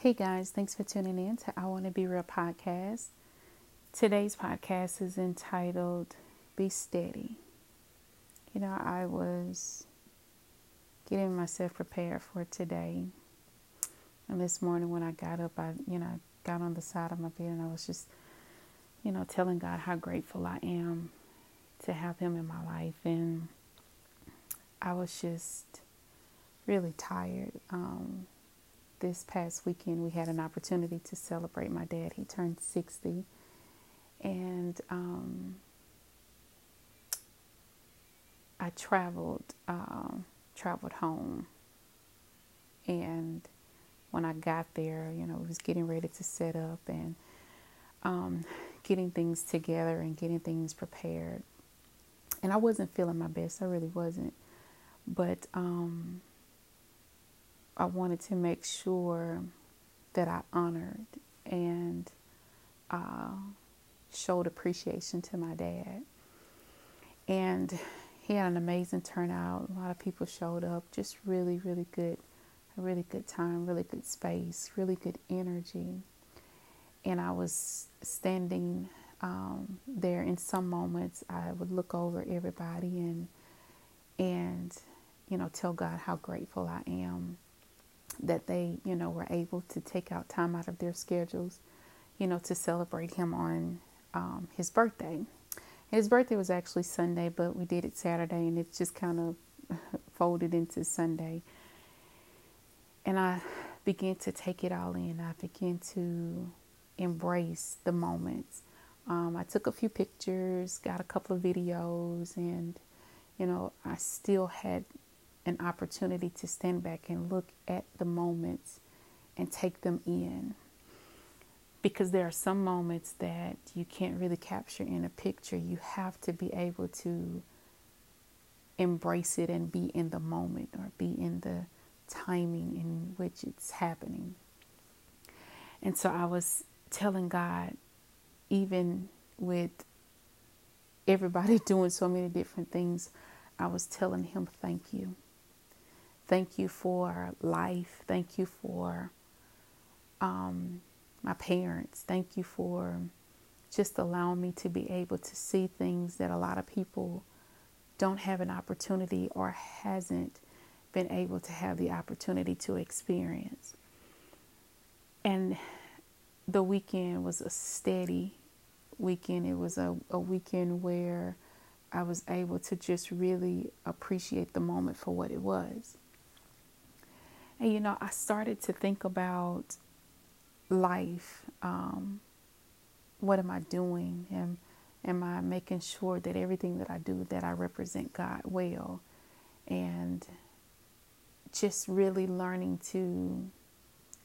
Hey guys, thanks for tuning in to I Want to Be Real podcast. Today's podcast is entitled Be Steady. You know, I was getting myself prepared for today. And this morning when I got up, I, you know, got on the side of my bed and I was just, you know, telling God how grateful I am to have Him in my life. And I was just really tired. Um, this past weekend, we had an opportunity to celebrate my dad. He turned 60. And um, I traveled, uh, traveled home. And when I got there, you know, it was getting ready to set up and um, getting things together and getting things prepared. And I wasn't feeling my best. I really wasn't. But um, I wanted to make sure that I honored and uh, showed appreciation to my dad. And he had an amazing turnout. A lot of people showed up. Just really, really good, a really good time, really good space, really good energy. And I was standing um, there. In some moments, I would look over everybody and and you know tell God how grateful I am that they, you know, were able to take out time out of their schedules, you know, to celebrate him on um, his birthday. His birthday was actually Sunday, but we did it Saturday and it just kind of folded into Sunday. And I began to take it all in. I began to embrace the moments. Um, I took a few pictures, got a couple of videos, and you know, I still had an opportunity to stand back and look at the moments and take them in. Because there are some moments that you can't really capture in a picture. You have to be able to embrace it and be in the moment or be in the timing in which it's happening. And so I was telling God, even with everybody doing so many different things, I was telling Him, thank you. Thank you for life. Thank you for um, my parents. Thank you for just allowing me to be able to see things that a lot of people don't have an opportunity or hasn't been able to have the opportunity to experience. And the weekend was a steady weekend. It was a, a weekend where I was able to just really appreciate the moment for what it was. And you know, I started to think about life. Um, what am I doing? And am I making sure that everything that I do that I represent God well? And just really learning to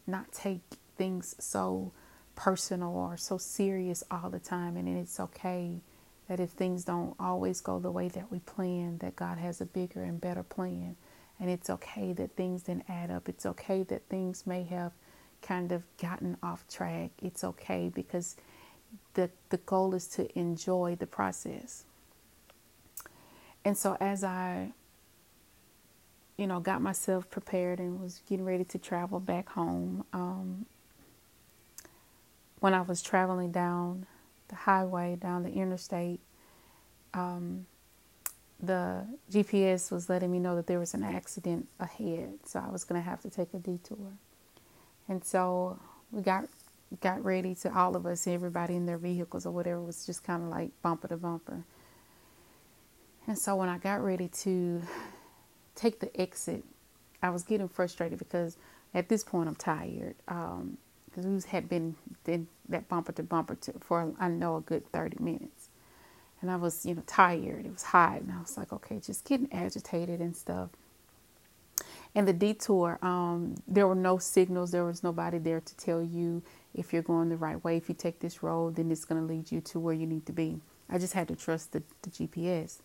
not take things so personal or so serious all the time and it's okay that if things don't always go the way that we plan that God has a bigger and better plan and it's okay that things didn't add up. It's okay that things may have kind of gotten off track. It's okay because the the goal is to enjoy the process. And so as I you know got myself prepared and was getting ready to travel back home um, when I was traveling down the highway down the interstate um, the GPS was letting me know that there was an accident ahead, so I was going to have to take a detour. And so we got got ready to all of us, everybody in their vehicles or whatever was just kind of like bumper to bumper. And so when I got ready to take the exit, I was getting frustrated because at this point I'm tired. Um, because we had been in that bumper to bumper to, for I know a good 30 minutes and I was, you know, tired. It was hot, and I was like, okay, just getting agitated and stuff. And the detour, um, there were no signals. There was nobody there to tell you if you're going the right way. If you take this road, then it's going to lead you to where you need to be. I just had to trust the, the GPS.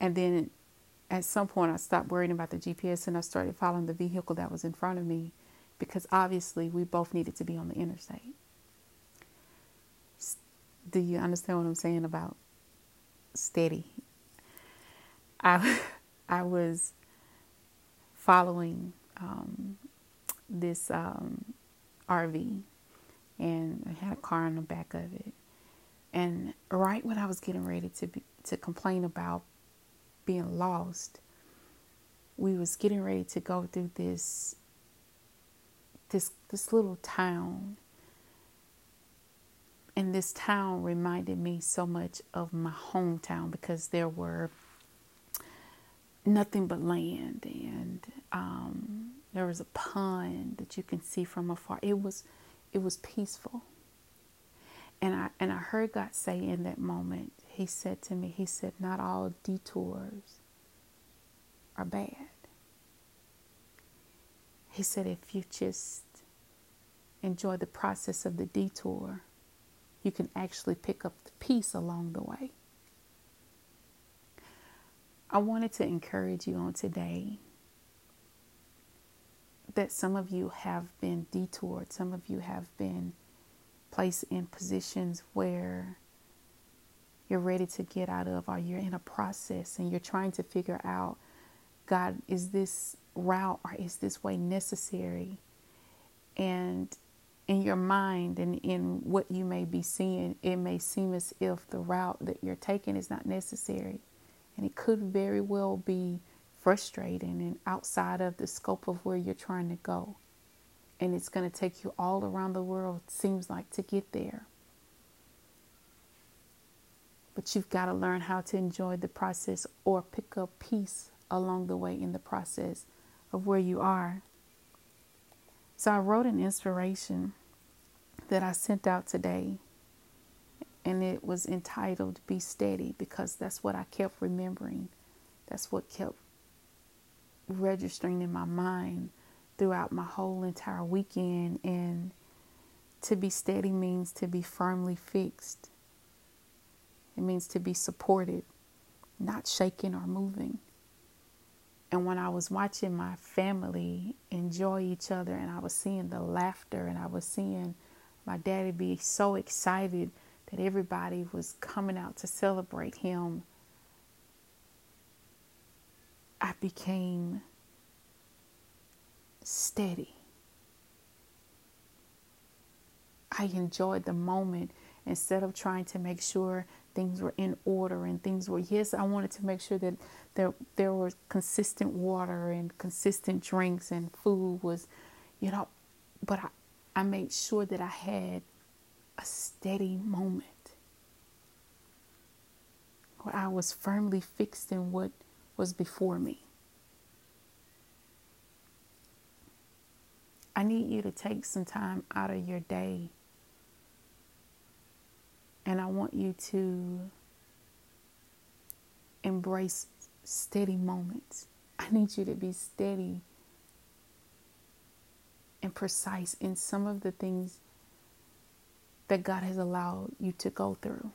And then at some point, I stopped worrying about the GPS and I started following the vehicle that was in front of me because obviously we both needed to be on the interstate. Do you understand what I'm saying about steady. I I was following um, this um, RV, and it had a car on the back of it. And right when I was getting ready to be, to complain about being lost, we was getting ready to go through this this this little town. And this town reminded me so much of my hometown because there were nothing but land and um, there was a pond that you can see from afar. It was it was peaceful. And I and I heard God say in that moment, He said to me, He said, Not all detours are bad. He said, if you just enjoy the process of the detour, you can actually pick up the peace along the way. I wanted to encourage you on today that some of you have been detoured, some of you have been placed in positions where you're ready to get out of, or you're in a process and you're trying to figure out God, is this route or is this way necessary? And in your mind and in what you may be seeing, it may seem as if the route that you're taking is not necessary. And it could very well be frustrating and outside of the scope of where you're trying to go. And it's going to take you all around the world, seems like, to get there. But you've got to learn how to enjoy the process or pick up peace along the way in the process of where you are. So I wrote an inspiration that I sent out today, and it was entitled Be Steady because that's what I kept remembering. That's what kept registering in my mind throughout my whole entire weekend. And to be steady means to be firmly fixed, it means to be supported, not shaking or moving. And when I was watching my family enjoy each other and I was seeing the laughter and I was seeing my daddy be so excited that everybody was coming out to celebrate him, I became steady. I enjoyed the moment instead of trying to make sure things were in order and things were yes i wanted to make sure that there there was consistent water and consistent drinks and food was you know but i i made sure that i had a steady moment where i was firmly fixed in what was before me. I need you to take some time out of your day and I want you to embrace steady moments. I need you to be steady and precise in some of the things that God has allowed you to go through.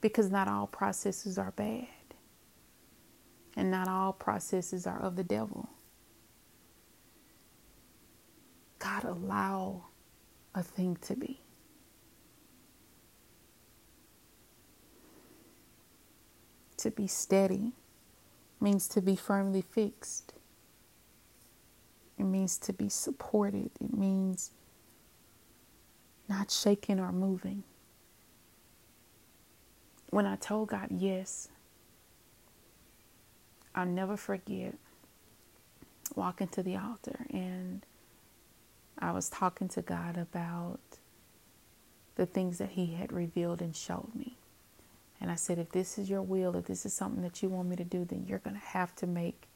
Because not all processes are bad, and not all processes are of the devil. God allow a thing to be. To be steady means to be firmly fixed. It means to be supported. It means not shaking or moving. When I told God yes, I'll never forget walking to the altar and I was talking to God about the things that He had revealed and showed me. And I said, if this is your will, if this is something that you want me to do, then you're going to have to make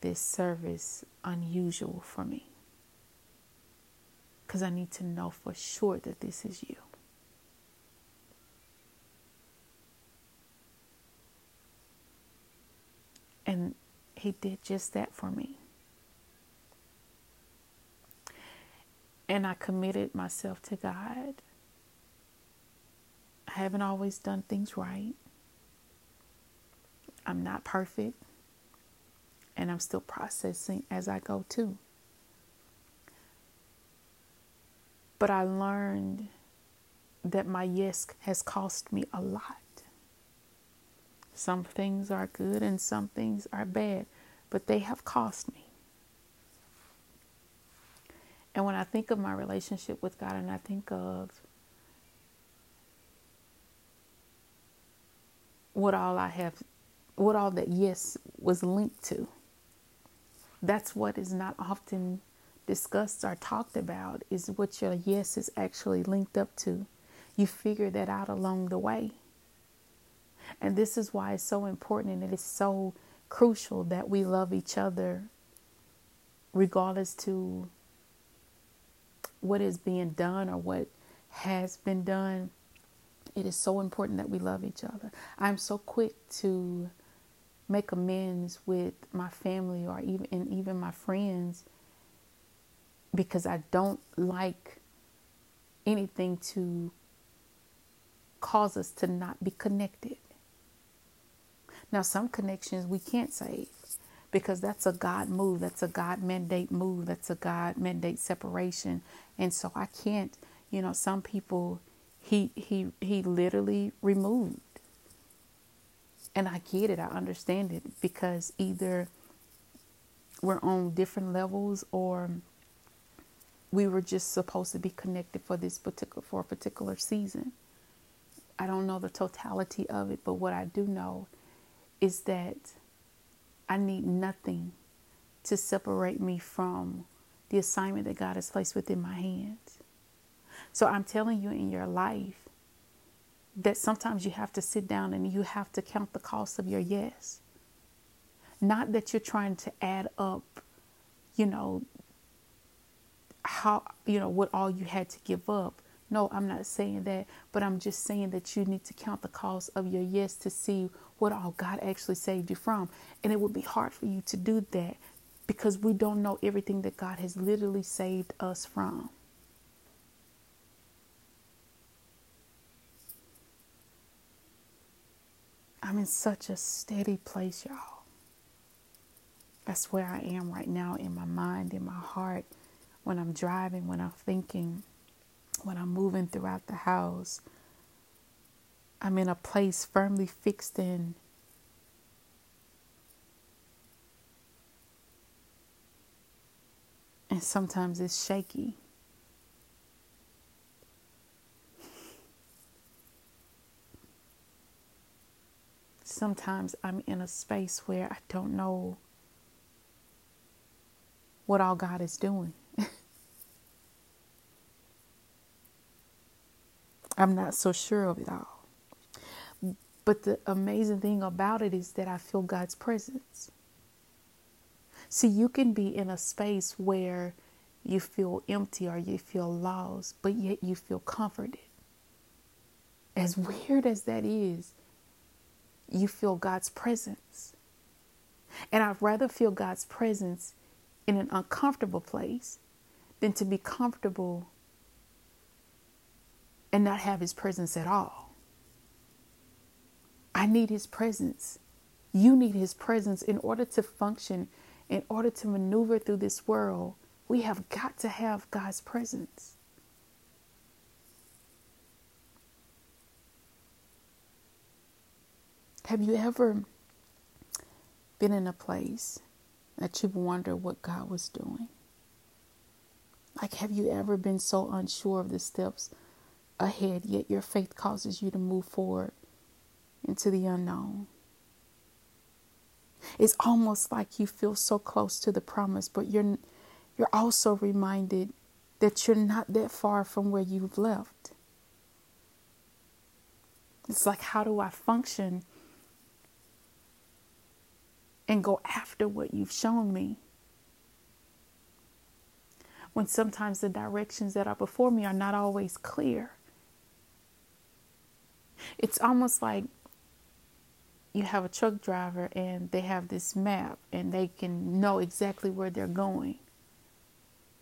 this service unusual for me. Because I need to know for sure that this is you. And He did just that for me. And I committed myself to God. I haven't always done things right. I'm not perfect. And I'm still processing as I go too. But I learned that my yes has cost me a lot. Some things are good and some things are bad, but they have cost me. And when I think of my relationship with God and I think of what all I have, what all that yes was linked to, that's what is not often discussed or talked about is what your yes is actually linked up to. You figure that out along the way. And this is why it's so important and it is so crucial that we love each other regardless to what is being done or what has been done. It is so important that we love each other. I'm so quick to make amends with my family or even and even my friends because I don't like anything to cause us to not be connected. Now, some connections we can't save because that's a God move. That's a God mandate move. That's a God mandate separation. And so I can't, you know, some people he he he literally removed. And I get it. I understand it because either we're on different levels or we were just supposed to be connected for this particular for a particular season. I don't know the totality of it, but what I do know is that I need nothing to separate me from the assignment that God has placed within my hands. So I'm telling you in your life that sometimes you have to sit down and you have to count the cost of your yes. Not that you're trying to add up, you know, how, you know, what all you had to give up, no, I'm not saying that, but I'm just saying that you need to count the cost of your yes to see what all God actually saved you from. And it would be hard for you to do that because we don't know everything that God has literally saved us from. I'm in such a steady place, y'all. That's where I am right now in my mind, in my heart, when I'm driving, when I'm thinking when I'm moving throughout the house, I'm in a place firmly fixed in. And sometimes it's shaky. Sometimes I'm in a space where I don't know what all God is doing. I'm not so sure of it all. But the amazing thing about it is that I feel God's presence. See, you can be in a space where you feel empty or you feel lost, but yet you feel comforted. As weird as that is, you feel God's presence. And I'd rather feel God's presence in an uncomfortable place than to be comfortable and not have his presence at all. I need his presence. You need his presence in order to function, in order to maneuver through this world. We have got to have God's presence. Have you ever been in a place that you've wondered what God was doing? Like, have you ever been so unsure of the steps ahead, yet your faith causes you to move forward into the unknown. It's almost like you feel so close to the promise, but you're you're also reminded that you're not that far from where you've left. It's like how do I function and go after what you've shown me? When sometimes the directions that are before me are not always clear. It's almost like you have a truck driver and they have this map and they can know exactly where they're going.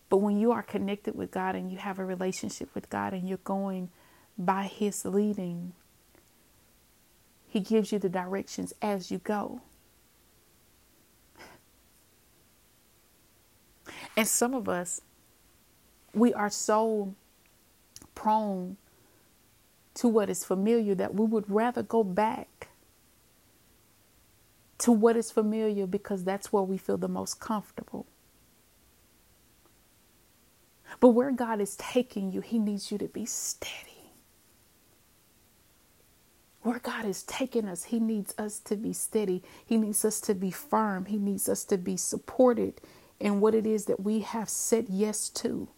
But when you are connected with God and you have a relationship with God and you're going by His leading, He gives you the directions as you go. And some of us, we are so prone to what is familiar that we would rather go back to what is familiar because that's where we feel the most comfortable. But where God is taking you, He needs you to be steady. Where God is taking us, He needs us to be steady. He needs us to be firm. He needs us to be supported in what it is that we have said yes to.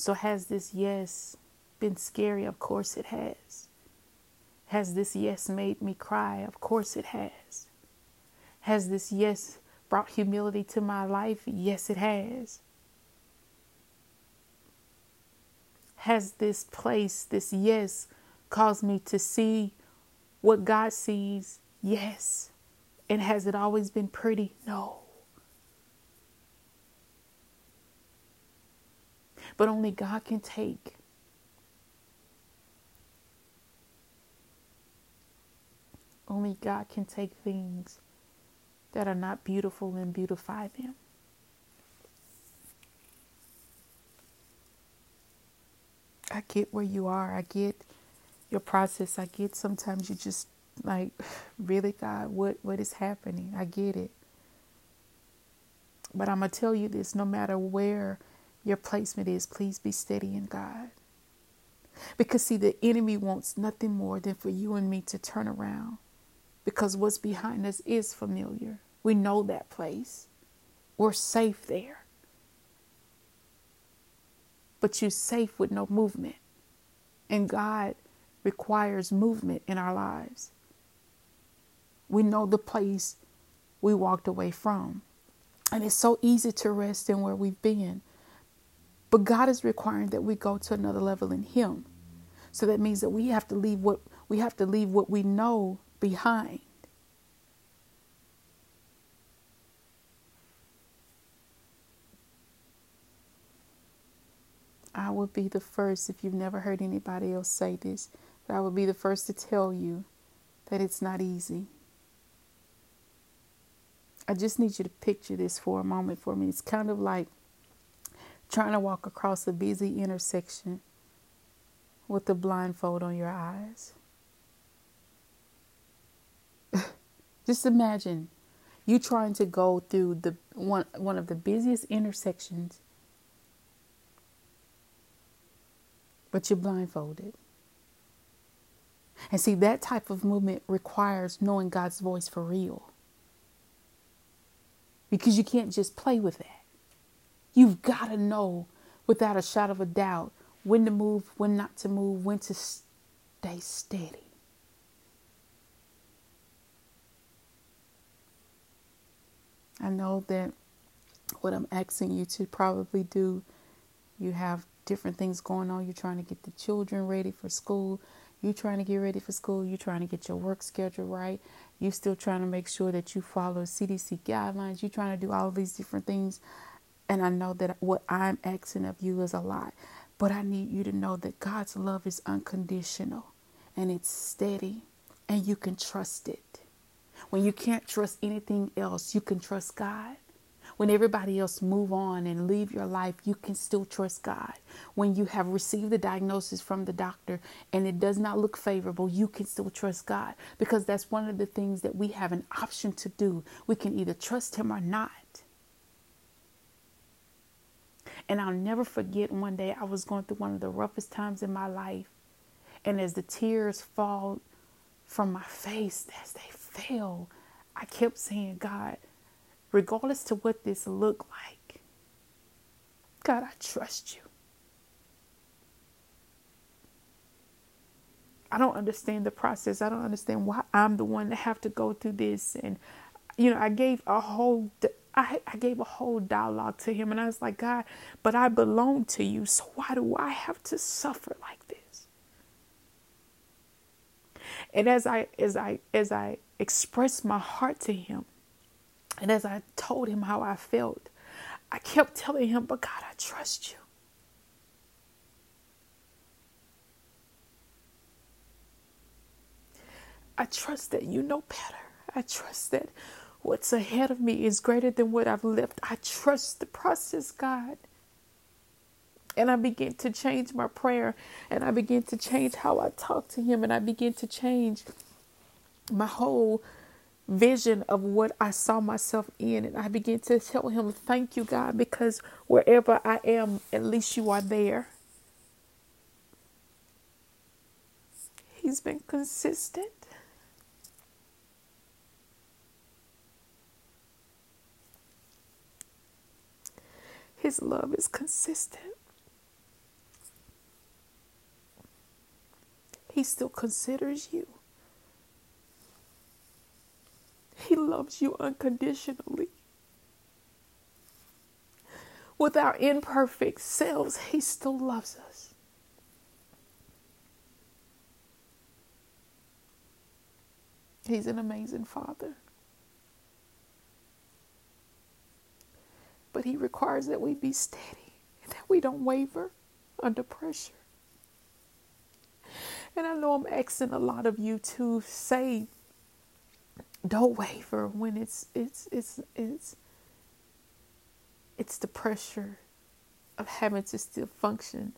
So, has this yes been scary? Of course it has. Has this yes made me cry? Of course it has. Has this yes brought humility to my life? Yes, it has. Has this place, this yes, caused me to see what God sees? Yes. And has it always been pretty? No. But only God can take only God can take things that are not beautiful and beautify them. I get where you are. I get your process. I get sometimes you just like, really, God, what, what is happening? I get it. But I'm going to tell you this no matter where your placement is, please be steady in God. Because, see, the enemy wants nothing more than for you and me to turn around. Because what's behind us is familiar. We know that place, we're safe there. But you're safe with no movement. And God requires movement in our lives. We know the place we walked away from. And it's so easy to rest in where we've been. But God is requiring that we go to another level in Him. So that means that we have to leave what we have to leave what we know behind. I would be the first, if you've never heard anybody else say this, but I would be the first to tell you that it's not easy. I just need you to picture this for a moment for me. It's kind of like trying to walk across a busy intersection with a blindfold on your eyes. Just imagine you trying to go through the one one of the busiest intersections but you're blindfolded. And see that type of movement requires knowing God's voice for real. Because you can't just play with that. You've got to know without a shadow of a doubt when to move, when not to move, when to stay steady. I know that what I'm asking you to probably do, you have different things going on. You're trying to get the children ready for school. You're trying to get ready for school. You're trying to get your work schedule right. You're still trying to make sure that you follow CDC guidelines. You're trying to do all these different things. And I know that what I'm asking of you is a lot. But I need you to know that God's love is unconditional and it's steady and you can trust it. When you can't trust anything else, you can trust God. When everybody else move on and leave your life, you can still trust God. When you have received the diagnosis from the doctor and it does not look favorable, you can still trust God because that's one of the things that we have an option to do. We can either trust him or not. And I'll never forget one day I was going through one of the roughest times in my life. And as the tears fall from my face, as they fell, I kept saying, God, regardless to what this looked like, God, I trust you. I don't understand the process. I don't understand why I'm the one that have to go through this. And you know, I gave a whole I, I gave a whole dialogue to him and I was like, God, but I belong to you, so why do I have to suffer like this? And as I as I as I expressed my heart to him, and as I told him how I felt, I kept telling him, but God, I trust you. I trust that you know better. I trust that What's ahead of me is greater than what I've left. I trust the process, God. And I begin to change my prayer and I begin to change how I talk to Him and I begin to change my whole vision of what I saw myself in. And I begin to tell him, Thank you, God, because wherever I am, at least you are there. He's been consistent. His love is consistent. He still considers you. He loves you unconditionally. With our imperfect selves, He still loves us. He's an amazing Father. But He requires that we be steady and that we don't waver under pressure. And I know I'm asking a lot of you to say don't waver when it's it's it's it's it's the pressure of having to still function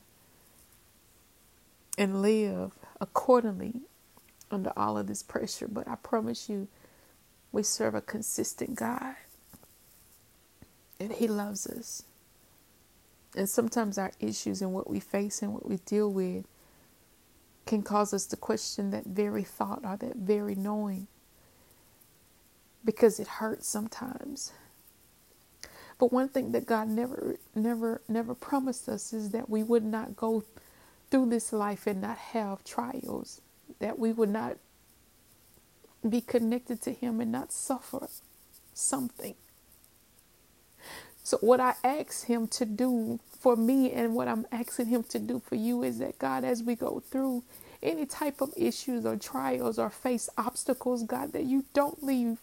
and live accordingly under all of this pressure but i promise you we serve a consistent god and he loves us and sometimes our issues and what we face and what we deal with can cause us to question that very thought or that very knowing because it hurts sometimes. But one thing that God never, never, never promised us is that we would not go through this life and not have trials, that we would not be connected to Him and not suffer something. So, what I ask Him to do for me and what I'm asking Him to do for you is that God, as we go through, any type of issues or trials or face obstacles, God, that you don't leave,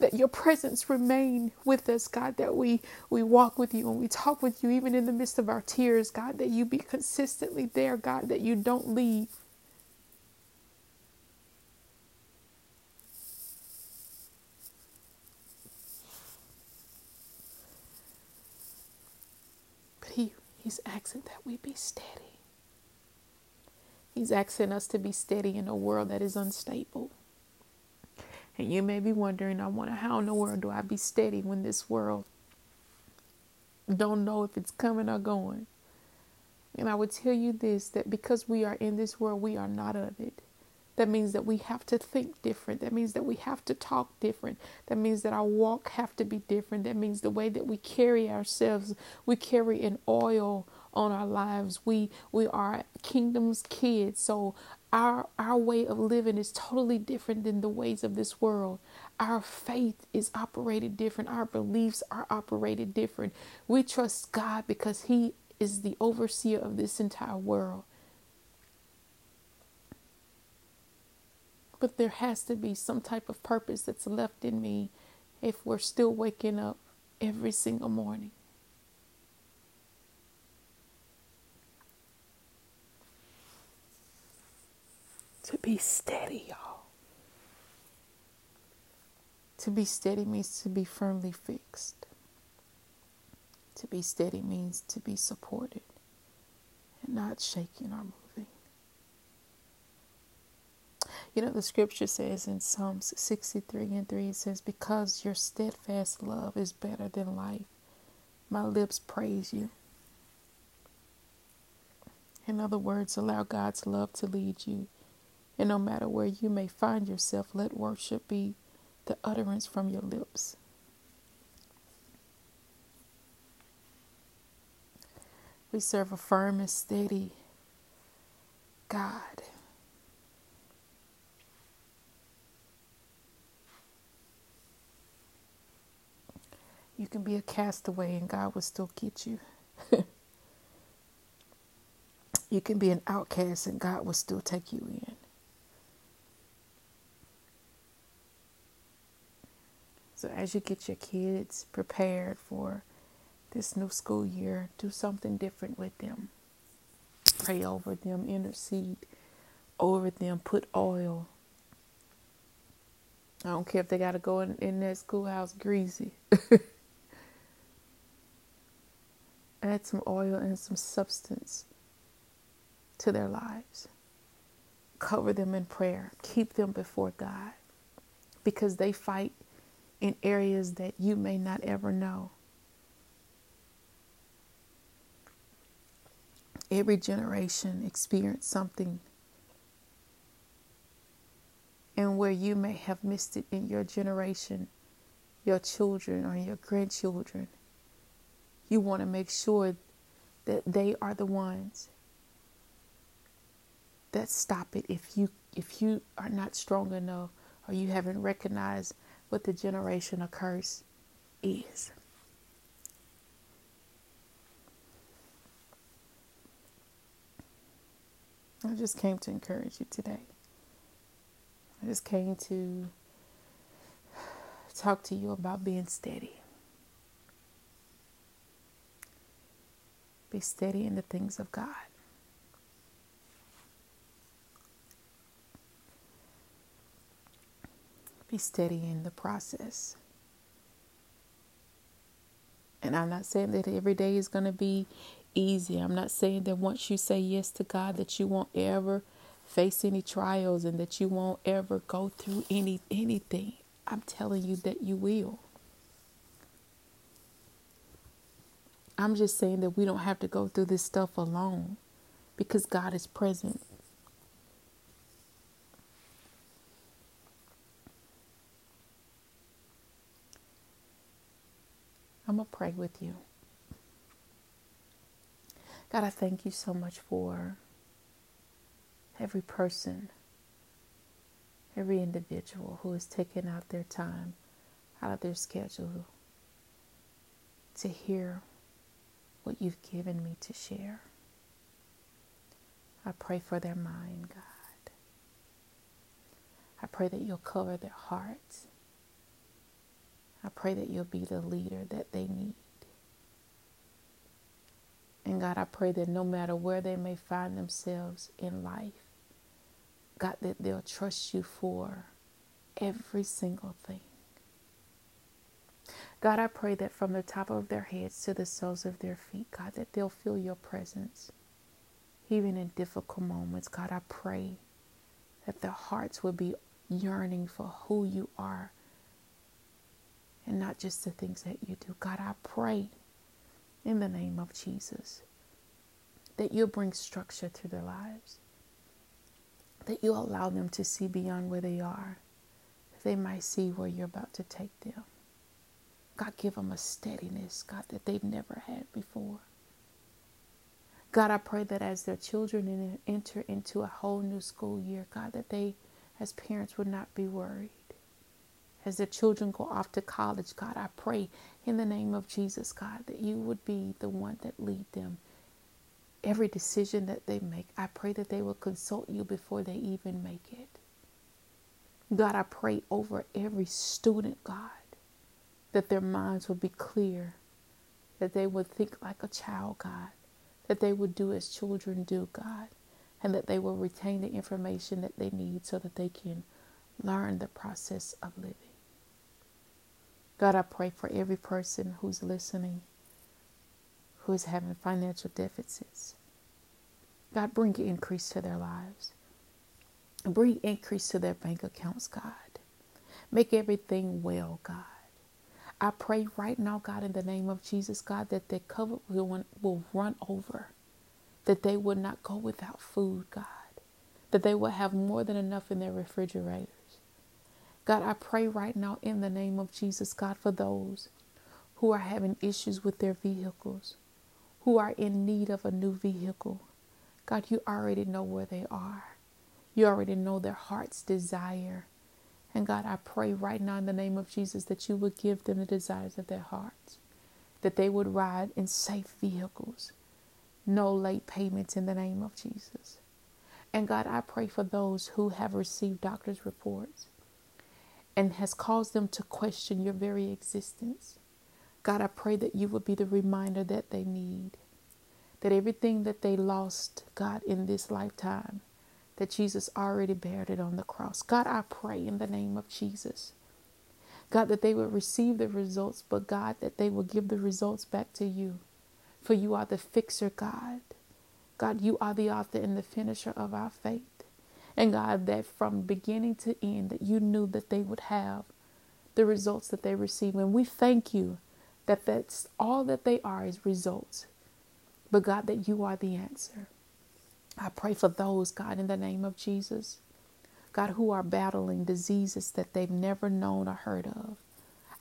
that your presence remain with us, God, that we we walk with you and we talk with you even in the midst of our tears, God, that you be consistently there, God, that you don't leave. He's asking that we be steady. He's asking us to be steady in a world that is unstable. And you may be wondering, I wonder how in the world do I be steady when this world don't know if it's coming or going? And I would tell you this that because we are in this world, we are not of it. That means that we have to think different. That means that we have to talk different. That means that our walk have to be different. That means the way that we carry ourselves, we carry an oil on our lives. We we are kingdom's kids. So our our way of living is totally different than the ways of this world. Our faith is operated different. Our beliefs are operated different. We trust God because he is the overseer of this entire world. But there has to be some type of purpose that's left in me if we're still waking up every single morning. to be steady, y'all. To be steady means to be firmly fixed. To be steady means to be supported and not shaking or moving. You know, the scripture says in Psalms 63 and 3, it says, Because your steadfast love is better than life, my lips praise you. In other words, allow God's love to lead you and no matter where you may find yourself, let worship be the utterance from your lips. We serve a firm and steady God. You can be a castaway and God will still get you. you can be an outcast and God will still take you in. So, as you get your kids prepared for this new school year, do something different with them. Pray over them, intercede over them, put oil. I don't care if they got to go in, in that schoolhouse greasy. Add some oil and some substance to their lives. Cover them in prayer. Keep them before God because they fight in areas that you may not ever know. Every generation experienced something and where you may have missed it in your generation, your children or your grandchildren, you want to make sure that they are the ones that stop it if you if you are not strong enough or you haven't recognized what the generation of curse is. I just came to encourage you today. I just came to talk to you about being steady. Be steady in the things of God. Be steady in the process. And I'm not saying that every day is going to be easy. I'm not saying that once you say yes to God that you won't ever face any trials and that you won't ever go through any anything. I'm telling you that you will. I'm just saying that we don't have to go through this stuff alone because God is present. I'm going to pray with you. God, I thank you so much for every person, every individual who has taken out their time out of their schedule to hear what you've given me to share. I pray for their mind, God. I pray that you'll cover their hearts. I pray that you'll be the leader that they need. And God, I pray that no matter where they may find themselves in life, God, that they'll trust you for every single thing. God, I pray that from the top of their heads to the soles of their feet, God, that they'll feel your presence. Even in difficult moments, God, I pray that their hearts will be yearning for who you are and not just the things that you do. God, I pray in the name of Jesus that you'll bring structure to their lives, that you allow them to see beyond where they are, that they might see where you're about to take them. God, give them a steadiness, God, that they've never had before. God, I pray that as their children enter into a whole new school year, God, that they, as parents, would not be worried. As their children go off to college, God, I pray in the name of Jesus, God, that you would be the one that lead them. Every decision that they make, I pray that they will consult you before they even make it. God, I pray over every student, God, that their minds will be clear, that they would think like a child, God, that they would do as children do, God, and that they will retain the information that they need so that they can learn the process of living. God, I pray for every person who's listening, who is having financial deficits. God, bring increase to their lives. Bring increase to their bank accounts, God. Make everything well, God. I pray right now, God, in the name of Jesus, God, that their cover will, will run over, that they will not go without food, God, that they will have more than enough in their refrigerators. God, I pray right now in the name of Jesus, God, for those who are having issues with their vehicles, who are in need of a new vehicle. God, you already know where they are. You already know their heart's desire. And God, I pray right now in the name of Jesus that you would give them the desires of their hearts, that they would ride in safe vehicles, no late payments in the name of Jesus. And God, I pray for those who have received doctor's reports and has caused them to question your very existence. God, I pray that you would be the reminder that they need, that everything that they lost, God, in this lifetime, that Jesus already bared it on the cross. God, I pray in the name of Jesus. God, that they would receive the results, but God, that they will give the results back to you. For you are the fixer, God. God, you are the author and the finisher of our faith. And God, that from beginning to end, that you knew that they would have the results that they receive. And we thank you that that's all that they are is results. But God, that you are the answer. I pray for those, God, in the name of Jesus. God, who are battling diseases that they've never known or heard of.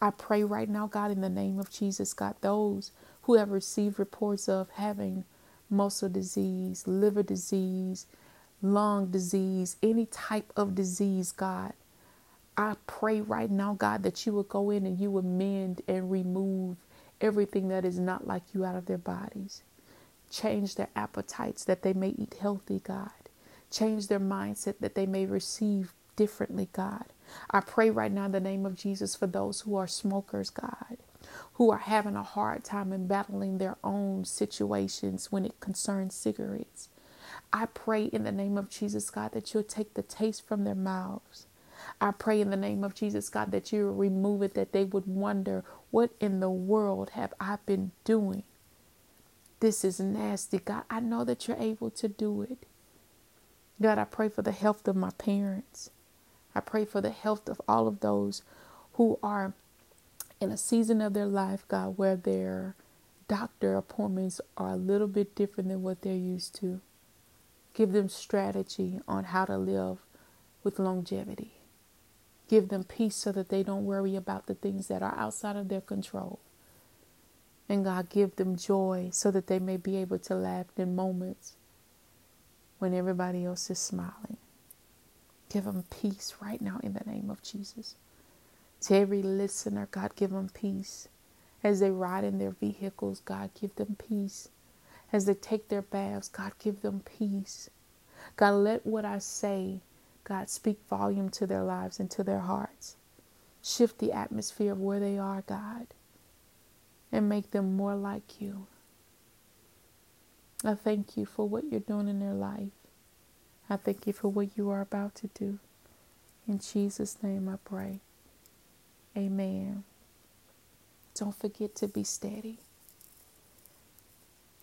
I pray right now, God, in the name of Jesus, God, those who have received reports of having muscle disease, liver disease, lung disease, any type of disease, God. I pray right now, God, that you will go in and you will mend and remove everything that is not like you out of their bodies. Change their appetites that they may eat healthy, God. Change their mindset that they may receive differently, God. I pray right now in the name of Jesus for those who are smokers, God, who are having a hard time in battling their own situations when it concerns cigarettes. I pray in the name of Jesus, God, that you'll take the taste from their mouths. I pray in the name of Jesus, God, that you remove it, that they would wonder, what in the world have I been doing? This is nasty. God, I know that you're able to do it. God, I pray for the health of my parents. I pray for the health of all of those who are in a season of their life, God, where their doctor appointments are a little bit different than what they're used to. Give them strategy on how to live with longevity. Give them peace so that they don't worry about the things that are outside of their control. And God, give them joy so that they may be able to laugh in moments when everybody else is smiling. Give them peace right now in the name of Jesus. To every listener, God, give them peace. As they ride in their vehicles, God, give them peace. As they take their baths, God, give them peace. God, let what I say, God, speak volume to their lives and to their hearts. Shift the atmosphere of where they are, God, and make them more like you. I thank you for what you're doing in their life. I thank you for what you are about to do. In Jesus' name I pray. Amen. Don't forget to be steady.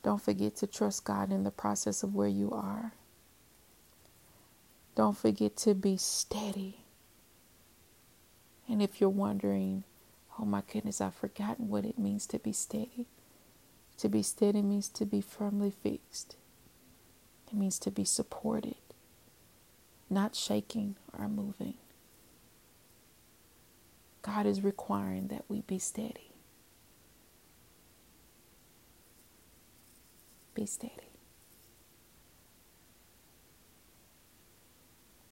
Don't forget to trust God in the process of where you are. Don't forget to be steady. And if you're wondering, oh my goodness, I've forgotten what it means to be steady. To be steady means to be firmly fixed, it means to be supported, not shaking or moving. God is requiring that we be steady. Be steady.